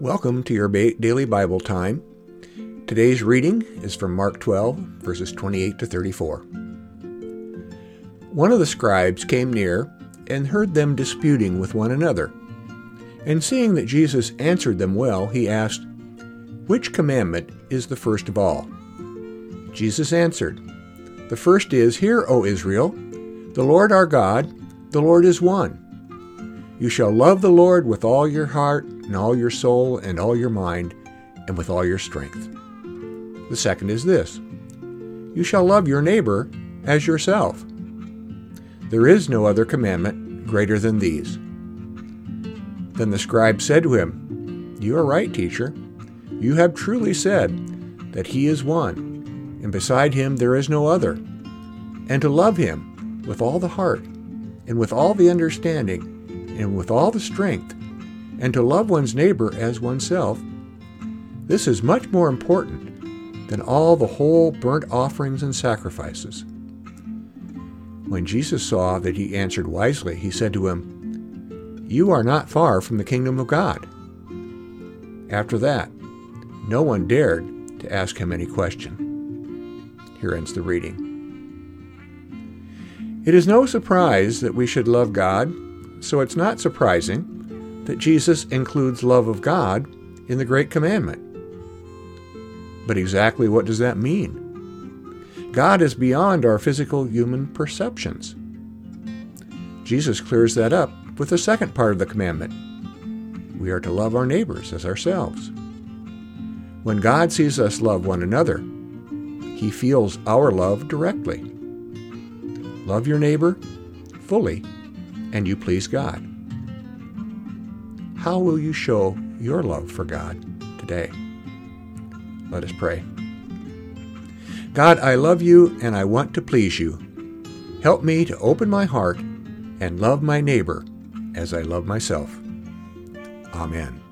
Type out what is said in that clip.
Welcome to your daily Bible time. Today's reading is from Mark 12, verses 28 to 34. One of the scribes came near and heard them disputing with one another. And seeing that Jesus answered them well, he asked, Which commandment is the first of all? Jesus answered, The first is, Hear, O Israel, the Lord our God, the Lord is one. You shall love the Lord with all your heart, and all your soul, and all your mind, and with all your strength. The second is this You shall love your neighbor as yourself. There is no other commandment greater than these. Then the scribe said to him, You are right, teacher. You have truly said that he is one, and beside him there is no other. And to love him with all the heart, and with all the understanding, and with all the strength, and to love one's neighbor as oneself, this is much more important than all the whole burnt offerings and sacrifices. When Jesus saw that he answered wisely, he said to him, You are not far from the kingdom of God. After that, no one dared to ask him any question. Here ends the reading. It is no surprise that we should love God so it's not surprising that Jesus includes love of God in the Great Commandment. But exactly what does that mean? God is beyond our physical human perceptions. Jesus clears that up with the second part of the commandment. We are to love our neighbors as ourselves. When God sees us love one another, he feels our love directly. Love your neighbor fully and you please God. How will you show your love for God today? Let us pray. God, I love you and I want to please you. Help me to open my heart and love my neighbor as I love myself. Amen.